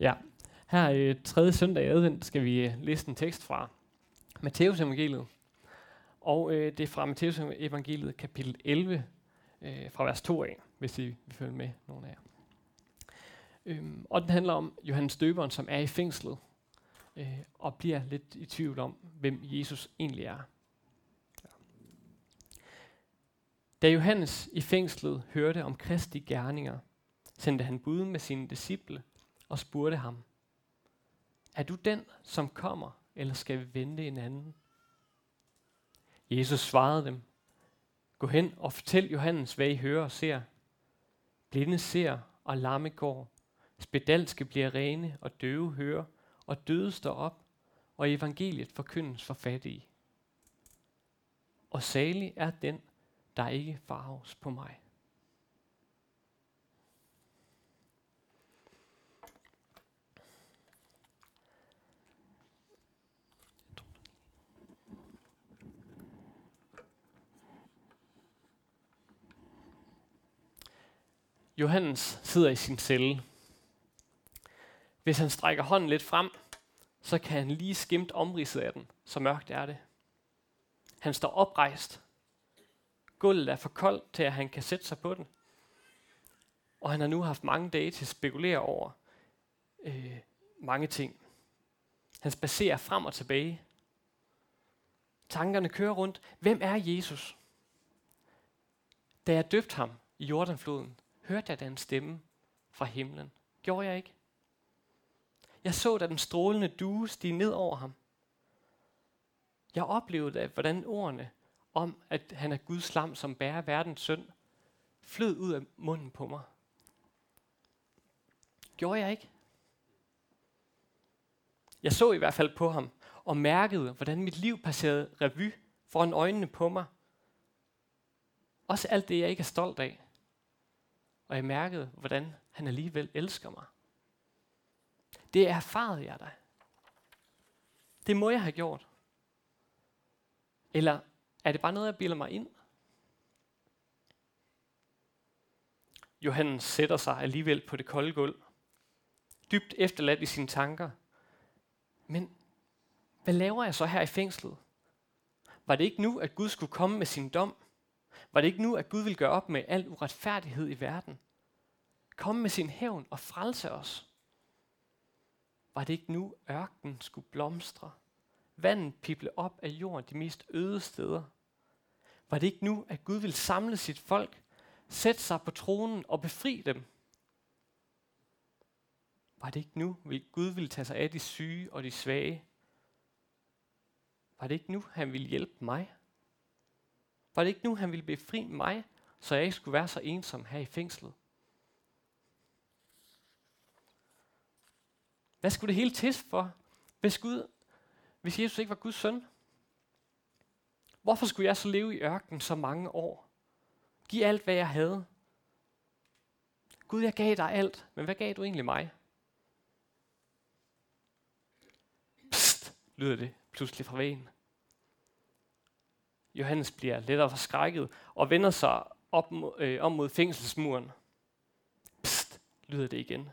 Ja, her i tredje søndag i advent skal vi øh, læse en tekst fra Matteus evangeliet. Og øh, det er fra Matteus evangeliet kapitel 11, øh, fra vers 2 af, hvis I vil følge med, nogle af jer. Øhm, og den handler om Johannes Døberen, som er i fængslet, øh, og bliver lidt i tvivl om, hvem Jesus egentlig er. Ja. Da Johannes i fængslet hørte om Kristi gerninger, sendte han bud med sine disciple og spurgte ham, er du den, som kommer, eller skal vi vente en anden? Jesus svarede dem, gå hen og fortæl Johannes, hvad I hører og ser. Blinde ser, og lamme går. Spedalske bliver rene, og døve hører, og døde står op, og evangeliet forkyndes for fattige. Og salig er den, der ikke farves på mig. Johannes sidder i sin celle. Hvis han strækker hånden lidt frem, så kan han lige skimte omridset af den, så mørkt er det. Han står oprejst. Gulvet er for koldt til, at han kan sætte sig på den. Og han har nu haft mange dage til at spekulere over øh, mange ting. Han spacerer frem og tilbage. Tankerne kører rundt. Hvem er Jesus? Da jeg døbte ham i Jordanfloden, hørte jeg da en stemme fra himlen. Gjorde jeg ikke? Jeg så da den strålende due stige ned over ham. Jeg oplevede, at hvordan ordene om, at han er Guds lam, som bærer verdens synd, flød ud af munden på mig. Gjorde jeg ikke? Jeg så i hvert fald på ham og mærkede, hvordan mit liv passerede revy foran øjnene på mig. Også alt det, jeg ikke er stolt af. Og jeg mærkede, hvordan han alligevel elsker mig. Det erfarede jeg da. Det må jeg have gjort. Eller er det bare noget, jeg bilder mig ind? Johannes sætter sig alligevel på det kolde gulv. Dybt efterladt i sine tanker. Men hvad laver jeg så her i fængslet? Var det ikke nu, at Gud skulle komme med sin dom? Var det ikke nu, at Gud ville gøre op med al uretfærdighed i verden? Komme med sin hævn og frelse os? Var det ikke nu, ørkenen skulle blomstre? Vandet pible op af jorden de mest øde steder? Var det ikke nu, at Gud ville samle sit folk, sætte sig på tronen og befri dem? Var det ikke nu, at Gud ville tage sig af de syge og de svage? Var det ikke nu, han ville hjælpe mig? Var det ikke nu, han ville befri mig, så jeg ikke skulle være så ensom her i fængslet? Hvad skulle det hele til for, hvis, Gud, hvis Jesus ikke var Guds søn? Hvorfor skulle jeg så leve i ørkenen så mange år? Giv alt, hvad jeg havde. Gud, jeg gav dig alt, men hvad gav du egentlig mig? Psst, lyder det pludselig fra vejen. Johannes bliver lettere forskrækket og vender sig op, øh, om mod fængselsmuren. Psst, lyder det igen.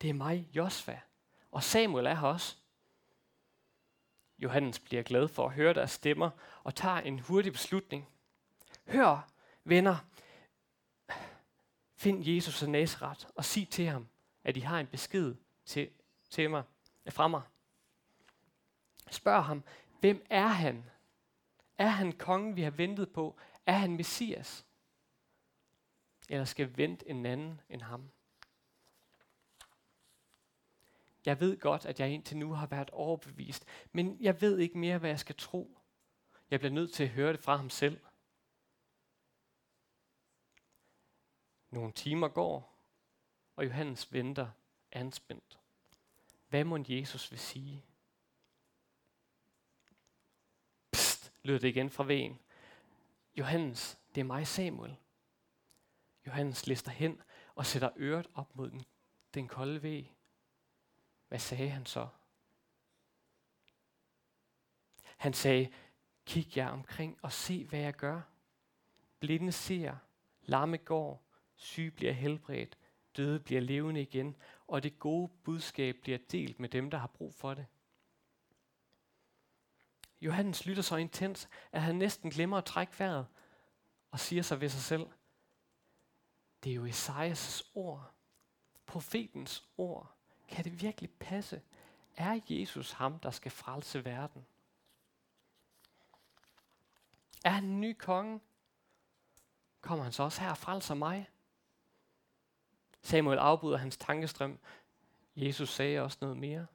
Det er mig, Josva. Og Samuel er her også. Johannes bliver glad for at høre deres stemmer og tager en hurtig beslutning. Hør, venner, find Jesus af Nazareth og sig til ham, at I har en besked til, til mig, fra mig. Spørg ham, hvem er han? Er han kongen, vi har ventet på? Er han Messias? Eller skal vi vente en anden end ham? Jeg ved godt, at jeg indtil nu har været overbevist, men jeg ved ikke mere, hvad jeg skal tro. Jeg bliver nødt til at høre det fra ham selv. Nogle timer går, og Johannes venter anspændt. Hvad må Jesus vil sige? Psst, lød det igen fra vejen. Johannes, det er mig Samuel. Johannes lister hen og sætter øret op mod den, den kolde væg. Hvad sagde han så? Han sagde, kig jer omkring og se, hvad jeg gør. Blinde ser, lamme går, syge bliver helbredt, døde bliver levende igen, og det gode budskab bliver delt med dem, der har brug for det. Johannes lytter så intens, at han næsten glemmer at trække vejret og siger sig ved sig selv, det er jo Esajas ord, profetens ord. Kan det virkelig passe? Er Jesus ham, der skal frelse verden? Er han en ny konge? Kommer han så også her og frelser mig? Samuel afbryder hans tankestrøm. Jesus sagde også noget mere.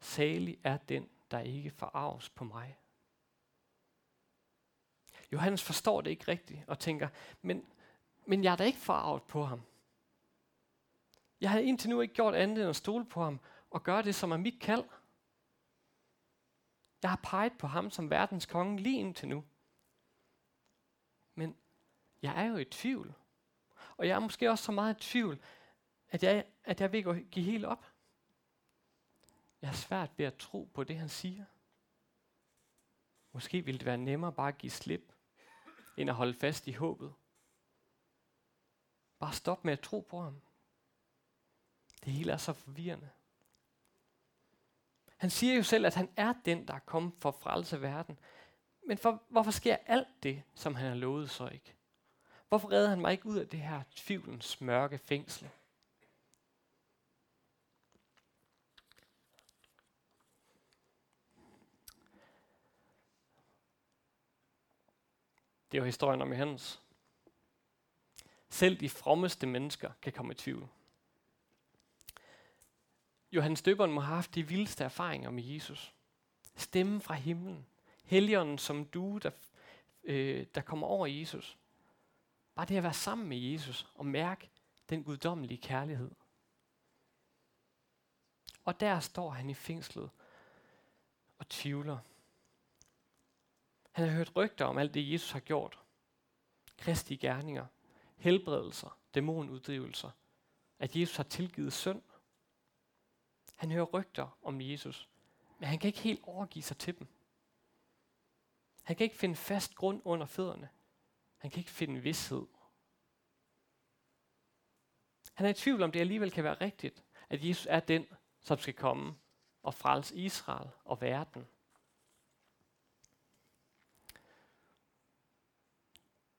Salig er den, der ikke forarves på mig. Johannes forstår det ikke rigtigt og tænker, men, men jeg er da ikke forarvet på ham. Jeg har indtil nu ikke gjort andet end at stole på ham og gøre det, som er mit kald. Jeg har peget på ham som verdens konge lige indtil nu. Men jeg er jo i tvivl. Og jeg er måske også så meget i tvivl, at jeg, at jeg vil give helt op. Jeg har svært ved at tro på det, han siger. Måske ville det være nemmere bare at give slip, end at holde fast i håbet. Bare stop med at tro på ham. Det hele er så forvirrende. Han siger jo selv, at han er den, der er kommet for at frelse verden. Men for, hvorfor sker alt det, som han har lovet så ikke? Hvorfor redder han mig ikke ud af det her tvivlens mørke fængsel? Det er jo historien om Johannes. Selv de frommeste mennesker kan komme i tvivl. Johannes Døberen må have haft de vildeste erfaringer med Jesus. Stemmen fra himlen. Helligånden som du, der, øh, der kommer over Jesus. Bare det at være sammen med Jesus og mærke den guddommelige kærlighed. Og der står han i fængslet og tvivler. Han har hørt rygter om alt det, Jesus har gjort. Kristi gerninger, helbredelser, dæmonuddrivelser. At Jesus har tilgivet synd. Han hører rygter om Jesus, men han kan ikke helt overgive sig til dem. Han kan ikke finde fast grund under fødderne. Han kan ikke finde vidshed. Han er i tvivl om det alligevel kan være rigtigt, at Jesus er den, som skal komme og frelse Israel og verden.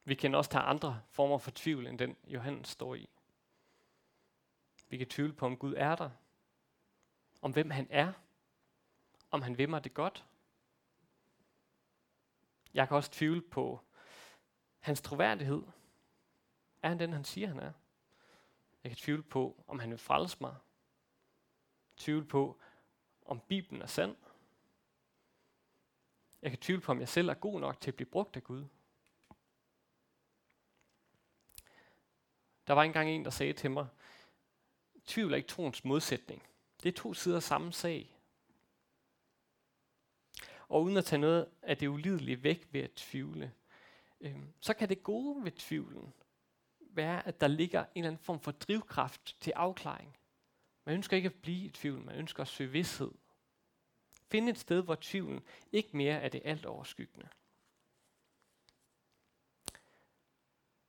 Vi kan også tage andre former for tvivl, end den Johannes står i. Vi kan tvivle på, om Gud er der, om hvem han er, om han vil mig det godt. Jeg kan også tvivle på hans troværdighed. Er han den, han siger, han er? Jeg kan tvivle på, om han vil frelse mig. Tvivle på, om Bibelen er sand. Jeg kan tvivle på, om jeg selv er god nok til at blive brugt af Gud. Der var engang en, der sagde til mig, tvivl er ikke troens modsætning. Det er to sider af samme sag. Og uden at tage noget af det ulidelige væk ved at tvivle, øh, så kan det gode ved tvivlen være, at der ligger en eller anden form for drivkraft til afklaring. Man ønsker ikke at blive i tvivl, man ønsker at søge vidshed. Find et sted, hvor tvivlen ikke mere er det alt overskyggende.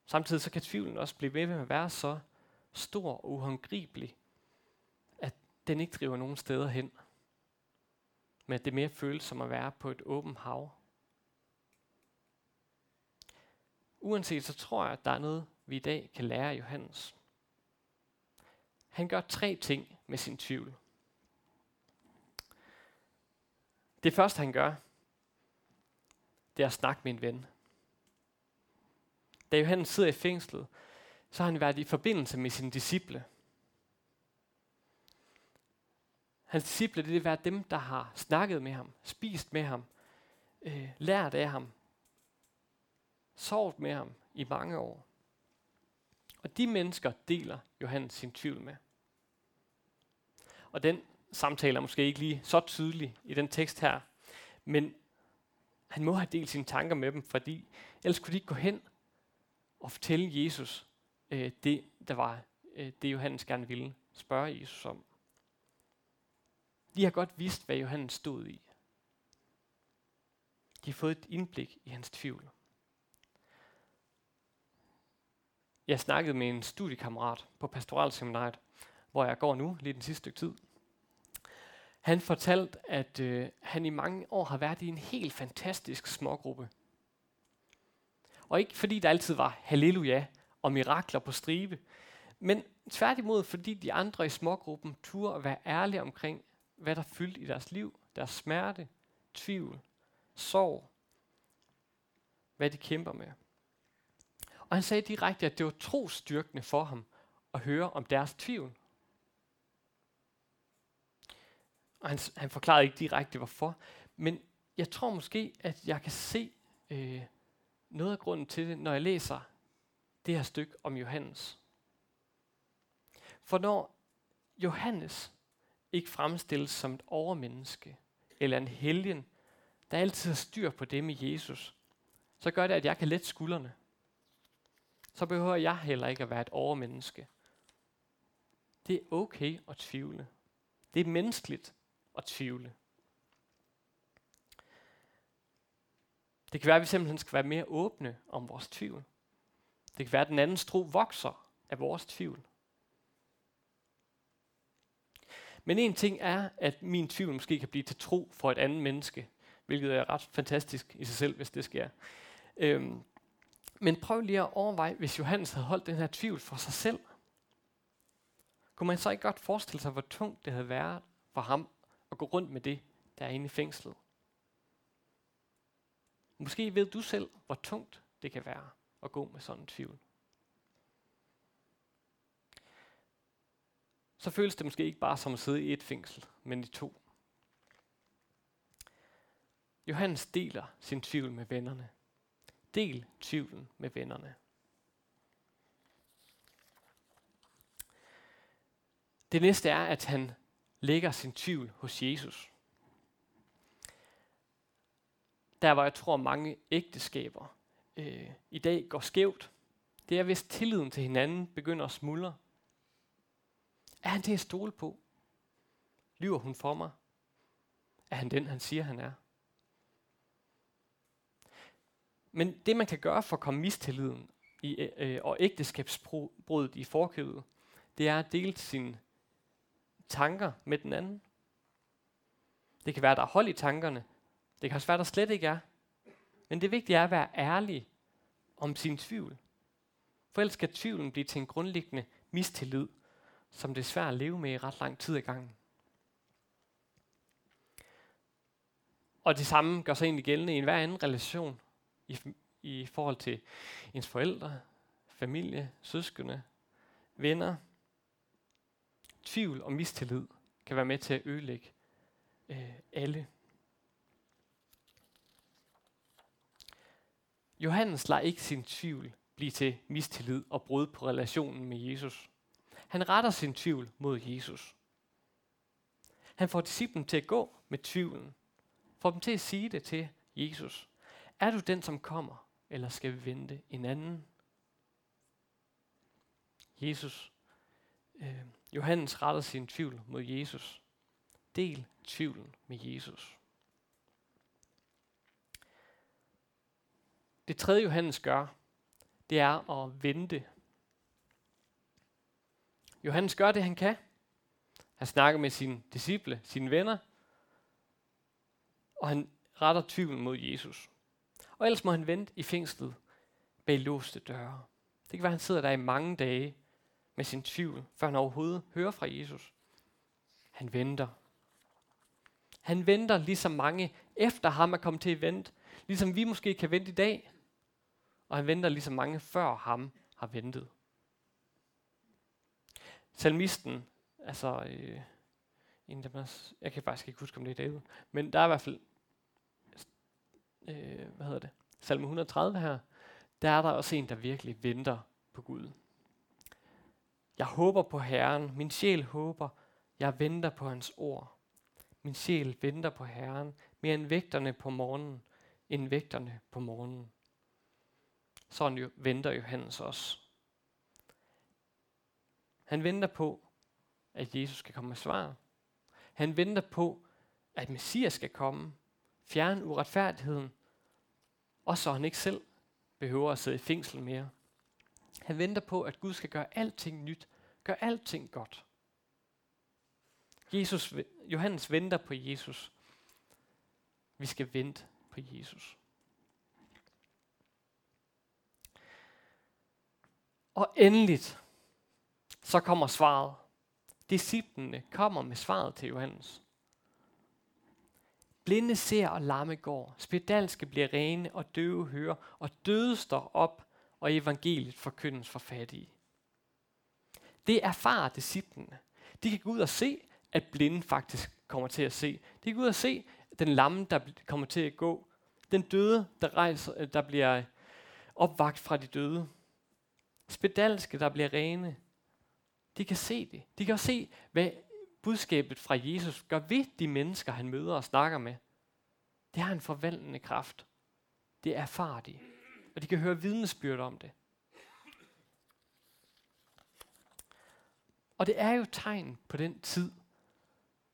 Samtidig så kan tvivlen også blive ved med at være så stor og uhåndgribelig, at den ikke driver nogen steder hen. Men at det mere føles som at være på et åbent hav. Uanset så tror jeg, at der er noget, vi i dag kan lære af Johannes. Han gør tre ting med sin tvivl. Det første han gør, det er at snakke med en ven. Da Johannes sidder i fængslet, så har han været i forbindelse med sine disciple. Hans disciple, det er været dem, der har snakket med ham, spist med ham, øh, lært af ham, sovet med ham i mange år. Og de mennesker deler Johannes sin tvivl med. Og den samtale er måske ikke lige så tydelig i den tekst her, men han må have delt sine tanker med dem, fordi ellers kunne de ikke gå hen og fortælle Jesus øh, det, der var øh, det, Johannes gerne ville spørge Jesus om. De har godt vidst, hvad Johannes stod i. De har fået et indblik i hans tvivl. jeg snakkede med en studiekammerat på pastoralseminariet, hvor jeg går nu, lige den sidste stykke tid. Han fortalte, at øh, han i mange år har været i en helt fantastisk smågruppe. Og ikke fordi der altid var halleluja og mirakler på stribe, men tværtimod fordi de andre i smågruppen turde at være ærlige omkring, hvad der fyldte i deres liv, deres smerte, tvivl, sorg, hvad de kæmper med. Og han sagde direkte, at det var trostyrkende for ham at høre om deres tvivl. Og han, han forklarede ikke direkte hvorfor, men jeg tror måske, at jeg kan se øh, noget af grunden til det, når jeg læser det her stykke om Johannes. For når Johannes ikke fremstilles som et overmenneske, eller en helgen, der altid har styr på det med Jesus, så gør det, at jeg kan lette skuldrene. Så behøver jeg heller ikke at være et overmenneske. Det er okay at tvivle. Det er menneskeligt at tvivle. Det kan være, at vi simpelthen skal være mere åbne om vores tvivl. Det kan være, at den andens tro vokser af vores tvivl. Men en ting er, at min tvivl måske kan blive til tro for et andet menneske, hvilket er ret fantastisk i sig selv, hvis det sker. Øhm, men prøv lige at overveje, hvis Johannes havde holdt den her tvivl for sig selv. Kunne man så ikke godt forestille sig, hvor tungt det havde været for ham at gå rundt med det, der er inde i fængslet? Måske ved du selv, hvor tungt det kan være at gå med sådan en tvivl. Så føles det måske ikke bare som at sidde i et fængsel, men i to. Johannes deler sin tvivl med vennerne. Del tvivlen med vennerne. Det næste er, at han lægger sin tvivl hos Jesus. Der hvor jeg tror mange ægteskaber øh, i dag går skævt, det er hvis tilliden til hinanden begynder at smuldre. Er han til at stole på? Lyver hun for mig? Er han den, han siger, han er? Men det, man kan gøre for at komme mistilliden i, øh, og ægteskabsbruddet i forkøbet, det er at dele sine tanker med den anden. Det kan være, at der er hold i tankerne. Det kan også være, at der slet ikke er. Men det vigtige er at være ærlig om sin tvivl. For ellers skal tvivlen blive til en grundlæggende mistillid, som det er svært at leve med i ret lang tid ad gangen. Og det samme gør sig egentlig gældende i enhver anden relation i, i forhold til ens forældre, familie, søskende, venner. Tvivl og mistillid kan være med til at ødelægge øh, alle. Johannes lader ikke sin tvivl blive til mistillid og brud på relationen med Jesus. Han retter sin tvivl mod Jesus. Han får disciplen til at gå med tvivlen. Får dem til at sige det til Jesus. Er du den, som kommer, eller skal vi vente en anden? Jesus. Øh, Johannes retter sin tvivl mod Jesus. Del tvivlen med Jesus. Det tredje Johannes gør, det er at vente. Johannes gør det, han kan. Han snakker med sine disciple, sine venner, og han retter tvivlen mod Jesus. Og ellers må han vente i fængslet bag låste døre. Det kan være, at han sidder der i mange dage med sin tvivl, før han overhovedet hører fra Jesus. Han venter. Han venter, ligesom mange efter ham er kommet til at vente. Ligesom vi måske kan vente i dag. Og han venter, ligesom mange før ham har ventet. Salmisten, altså, øh, en der, jeg kan faktisk ikke huske, om det er David, men der er i hvert fald øh, hvad hedder det, salme 130 her, der er der også en, der virkelig venter på Gud. Jeg håber på Herren, min sjæl håber, jeg venter på hans ord. Min sjæl venter på Herren, mere end vægterne på morgenen, end vægterne på morgenen. Sådan jo venter Johannes også. Han venter på, at Jesus skal komme med svar. Han venter på, at Messias skal komme, fjerne uretfærdigheden, og så han ikke selv behøver at sidde i fængsel mere. Han venter på, at Gud skal gøre alting nyt, gøre alting godt. Jesus, Johannes venter på Jesus. Vi skal vente på Jesus. Og endeligt, så kommer svaret. Disciplene kommer med svaret til Johannes. Blinde ser og lamme går, spedalske bliver rene og døve hører, og døde står op, og evangeliet forkyndes for fattige. Det erfarer disciplene. De kan gå ud og se, at blinde faktisk kommer til at se. De kan gå ud og se den lamme, der kommer til at gå. Den døde, der, rejser, øh, der bliver opvagt fra de døde. Spedalske, der bliver rene. De kan se det. De kan se, hvad budskabet fra Jesus gør ved de mennesker, han møder og snakker med. Det har en forvandlende kraft. Det erfarer de. Og de kan høre vidnesbyrd om det. Og det er jo tegn på den tid,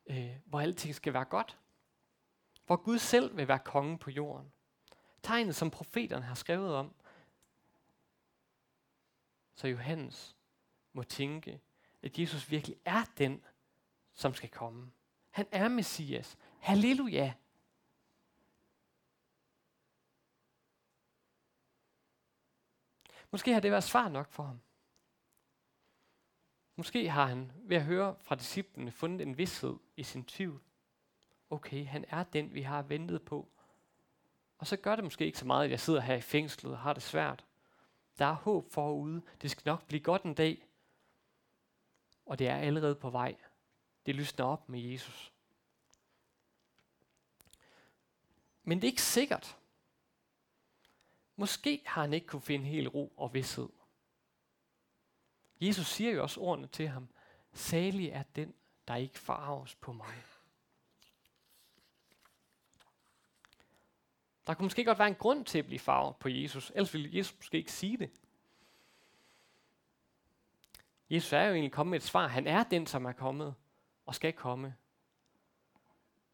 øh, hvor alting skal være godt. Hvor Gud selv vil være konge på jorden. Tegnet, som profeterne har skrevet om. Så Johannes må tænke, at Jesus virkelig er den, som skal komme. Han er Messias. Halleluja! Måske har det været svar nok for ham. Måske har han ved at høre fra disciplene fundet en vidshed i sin tvivl. Okay, han er den, vi har ventet på. Og så gør det måske ikke så meget, at jeg sidder her i fængslet og har det svært. Der er håb forude. Det skal nok blive godt en dag. Og det er allerede på vej. Det lysner op med Jesus. Men det er ikke sikkert. Måske har han ikke kunne finde helt ro og vidshed. Jesus siger jo også ordene til ham. Salig er den, der ikke farves på mig. Der kunne måske godt være en grund til at blive farvet på Jesus, ellers ville Jesus måske ikke sige det. Jesus er jo egentlig kommet med et svar. Han er den, som er kommet og skal komme.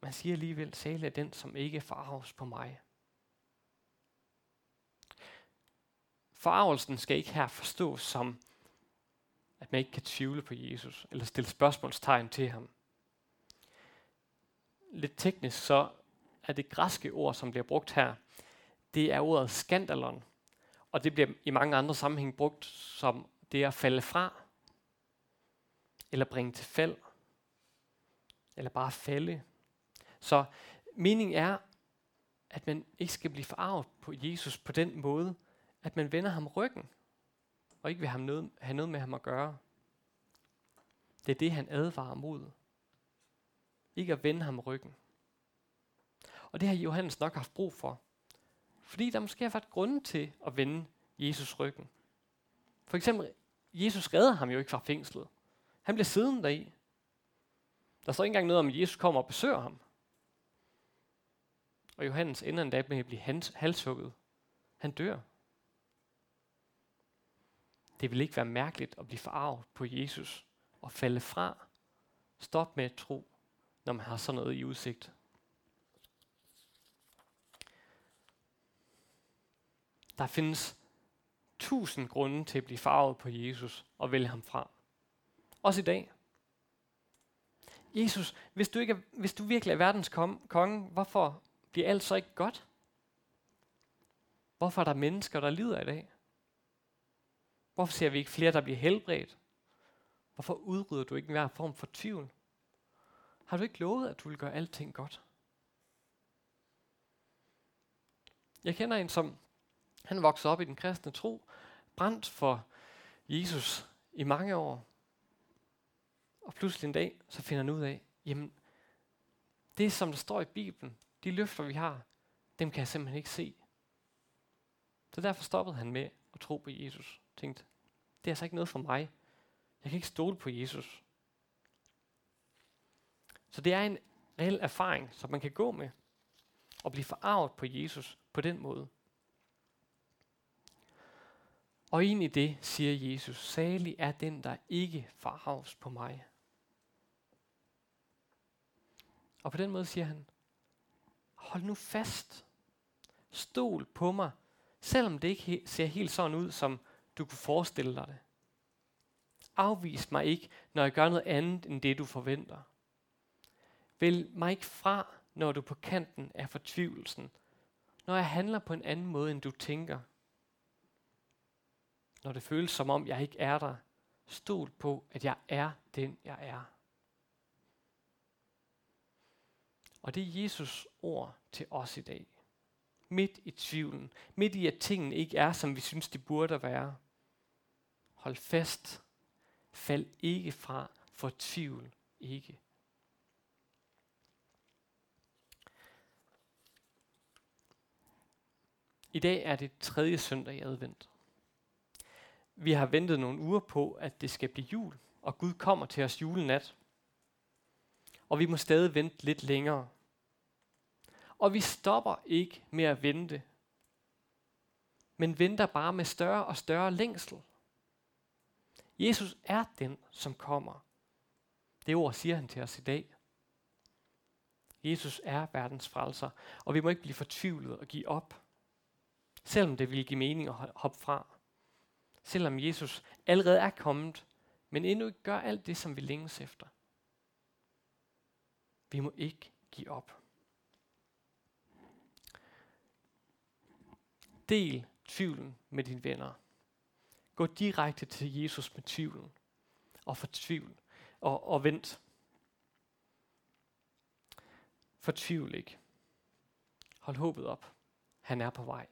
Man siger alligevel, sale er den, som ikke farves på mig. Farvelsen skal ikke her forstås som, at man ikke kan tvivle på Jesus, eller stille spørgsmålstegn til ham. Lidt teknisk så af det græske ord, som bliver brugt her, det er ordet skandalon, og det bliver i mange andre sammenhæng brugt som det at falde fra, eller bringe til fald, eller bare falde. Så meningen er, at man ikke skal blive forarvet på Jesus på den måde, at man vender ham ryggen, og ikke vil have noget, have noget med ham at gøre. Det er det, han advarer mod. Ikke at vende ham ryggen. Og det har Johannes nok haft brug for. Fordi der måske har været grund til at vende Jesus ryggen. For eksempel, Jesus redder ham jo ikke fra fængslet. Han bliver siddende deri. Der står ikke engang noget om, at Jesus kommer og besøger ham. Og Johannes ender endda med at blive halshugget. Han dør. Det vil ikke være mærkeligt at blive forarvet på Jesus og falde fra. Stop med at tro, når man har sådan noget i udsigt. Der findes tusind grunde til at blive farvet på Jesus og vælge ham fra. Også i dag. Jesus, hvis du, ikke er, hvis du virkelig er verdens konge, hvorfor bliver alt så ikke godt? Hvorfor er der mennesker, der lider i dag? Hvorfor ser vi ikke flere, der bliver helbredt? Hvorfor udrydder du ikke enhver form for tvivl? Har du ikke lovet, at du vil gøre alting godt? Jeg kender en, som han voksede op i den kristne tro, brændt for Jesus i mange år. Og pludselig en dag, så finder han ud af, jamen, det som der står i Bibelen, de løfter vi har, dem kan jeg simpelthen ikke se. Så derfor stoppede han med at tro på Jesus. Tænkte, det er altså ikke noget for mig. Jeg kan ikke stole på Jesus. Så det er en reel erfaring, som man kan gå med og blive forarvet på Jesus på den måde. Og ind i det siger Jesus, salig er den, der ikke forarves på mig. Og på den måde siger han, hold nu fast. Stol på mig, selvom det ikke ser helt sådan ud, som du kunne forestille dig det. Afvis mig ikke, når jeg gør noget andet end det, du forventer. Vælg mig ikke fra, når du er på kanten af fortvivlelsen, når jeg handler på en anden måde, end du tænker. Når det føles som om, jeg ikke er der, stol på, at jeg er den, jeg er. Og det er Jesus ord til os i dag. Midt i tvivlen. Midt i, at tingene ikke er, som vi synes, de burde være. Hold fast. Fald ikke fra. For tvivl ikke. I dag er det tredje søndag i advent. Vi har ventet nogle uger på, at det skal blive jul, og Gud kommer til os julenat. Og vi må stadig vente lidt længere. Og vi stopper ikke med at vente, men venter bare med større og større længsel. Jesus er den, som kommer. Det ord siger han til os i dag. Jesus er verdens frelser, og vi må ikke blive fortvivlet og give op. Selvom det vil give mening at hoppe fra. Selvom Jesus allerede er kommet, men endnu ikke gør alt det, som vi længes efter. Vi må ikke give op. Del tvivlen med dine venner. Gå direkte til Jesus med tvivlen og fortvivl og, og vent. Fortvivl ikke. Hold håbet op. Han er på vej.